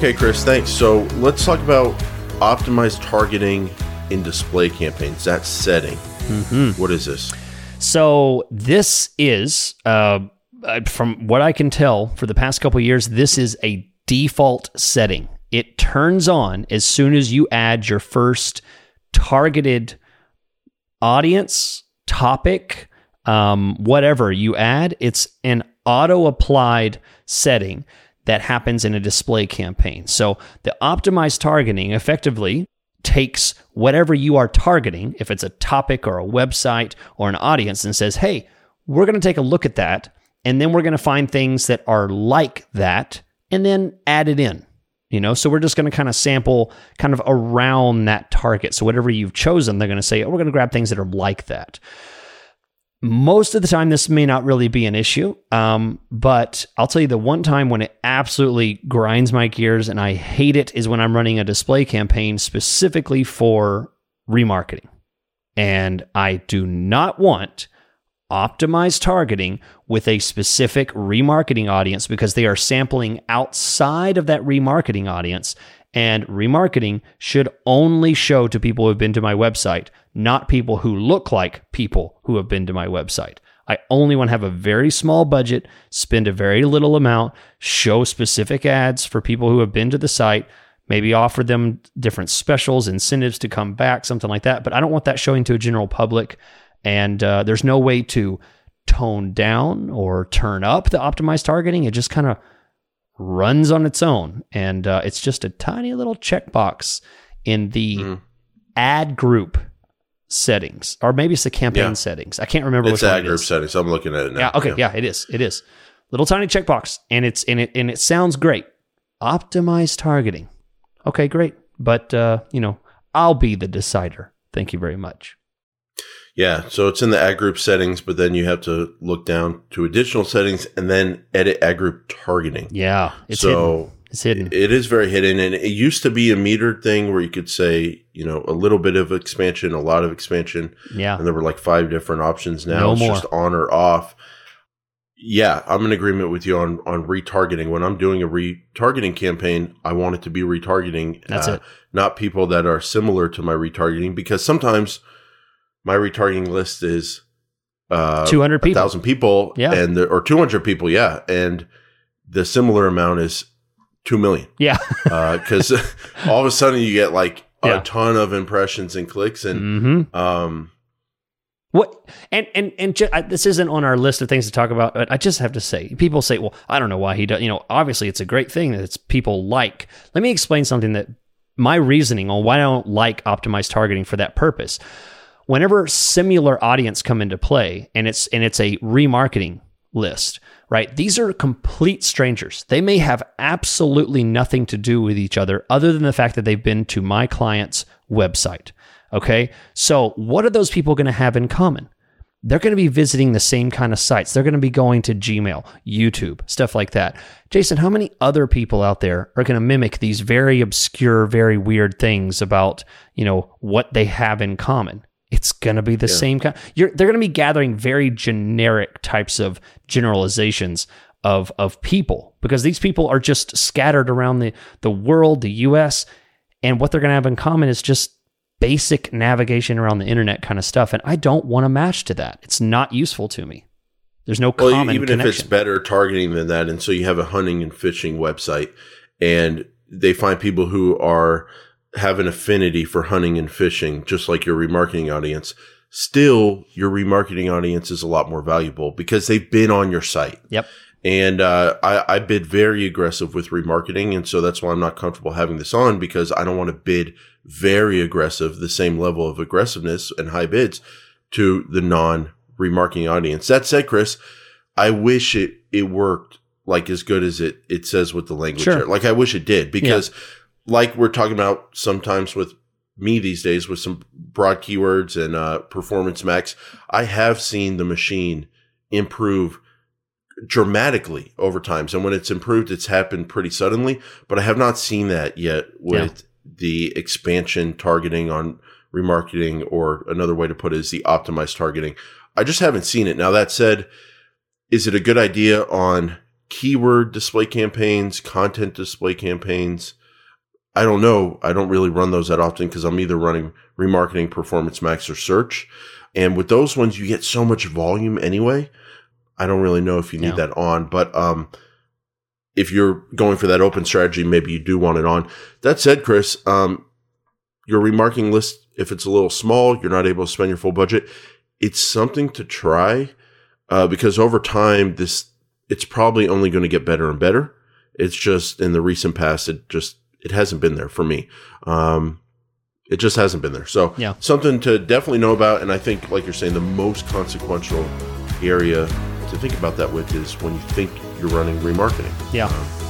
Okay, Chris, thanks. So let's talk about optimized targeting in display campaigns. That setting. Mm-hmm. What is this? So this is, uh, uh, from what I can tell, for the past couple years, this is a default setting. It turns on as soon as you add your first targeted audience, topic, um, whatever you add. It's an auto applied setting that happens in a display campaign. So the optimized targeting effectively takes whatever you are targeting, if it's a topic or a website or an audience, and says, hey, we're going to take a look at that. And then we're going to find things that are like that and then add it in. You know, so we're just going to kind of sample kind of around that target. So whatever you've chosen, they're going to say, oh, we're going to grab things that are like that. Most of the time, this may not really be an issue, um, but I'll tell you the one time when it absolutely grinds my gears and I hate it is when I'm running a display campaign specifically for remarketing. And I do not want optimized targeting with a specific remarketing audience because they are sampling outside of that remarketing audience. And remarketing should only show to people who have been to my website, not people who look like people who have been to my website. I only want to have a very small budget, spend a very little amount, show specific ads for people who have been to the site, maybe offer them different specials, incentives to come back, something like that. But I don't want that showing to a general public. And uh, there's no way to tone down or turn up the optimized targeting. It just kind of runs on its own. And uh, it's just a tiny little checkbox in the mm. ad group settings, or maybe it's the campaign yeah. settings. I can't remember it's which ad group settings. I'm looking at it now. Yeah. Okay. Yeah. yeah, it is. It is. Little tiny checkbox, and it's and it and it sounds great. Optimized targeting. Okay, great. But uh, you know, I'll be the decider. Thank you very much. Yeah, so it's in the ad group settings, but then you have to look down to additional settings and then edit ad group targeting. Yeah, it's so hidden. It's hidden. It is very hidden, and it used to be a metered thing where you could say, you know, a little bit of expansion, a lot of expansion. Yeah, and there were like five different options. Now no it's more. just on or off. Yeah, I'm in agreement with you on on retargeting. When I'm doing a retargeting campaign, I want it to be retargeting. That's uh, it. Not people that are similar to my retargeting, because sometimes my retargeting list is uh, 200 people, 1,000 people, yeah, and the, or 200 people, yeah, and the similar amount is 2 million. Yeah. Because uh, all of a sudden you get like a yeah. ton of impressions and clicks and, mm-hmm. um, what and and and ju- I, this isn't on our list of things to talk about, but I just have to say, people say, "Well, I don't know why he does." You know, obviously it's a great thing that it's people like. Let me explain something that my reasoning on why I don't like optimized targeting for that purpose whenever similar audience come into play and it's and it's a remarketing list, right? These are complete strangers. They may have absolutely nothing to do with each other other than the fact that they've been to my client's website. Okay? So, what are those people going to have in common? They're going to be visiting the same kind of sites. They're going to be going to Gmail, YouTube, stuff like that. Jason, how many other people out there are going to mimic these very obscure, very weird things about, you know, what they have in common? It's going to be the yeah. same kind. You're, they're going to be gathering very generic types of generalizations of of people because these people are just scattered around the the world, the U.S. And what they're going to have in common is just basic navigation around the internet kind of stuff. And I don't want to match to that. It's not useful to me. There's no well, common even connection. if it's better targeting than that. And so you have a hunting and fishing website, and they find people who are have an affinity for hunting and fishing, just like your remarketing audience, still your remarketing audience is a lot more valuable because they've been on your site. Yep. And uh, I, I bid very aggressive with remarketing. And so that's why I'm not comfortable having this on because I don't want to bid very aggressive, the same level of aggressiveness and high bids to the non remarketing audience. That said, Chris, I wish it, it worked like as good as it, it says with the language sure. Like I wish it did because yeah like we're talking about sometimes with me these days with some broad keywords and uh, performance max, I have seen the machine improve dramatically over time. And when it's improved, it's happened pretty suddenly, but I have not seen that yet with yeah. the expansion targeting on remarketing, or another way to put it is the optimized targeting. I just haven't seen it. Now, that said, is it a good idea on keyword display campaigns, content display campaigns. I don't know. I don't really run those that often because I'm either running remarketing, performance max, or search. And with those ones, you get so much volume anyway. I don't really know if you need that on, but um, if you're going for that open strategy, maybe you do want it on. That said, Chris, um, your remarketing list, if it's a little small, you're not able to spend your full budget. It's something to try uh, because over time, this it's probably only going to get better and better. It's just in the recent past, it just it hasn't been there for me. Um, it just hasn't been there. So yeah. something to definitely know about. And I think, like you're saying, the most consequential area to think about that with is when you think you're running remarketing. Yeah. Um,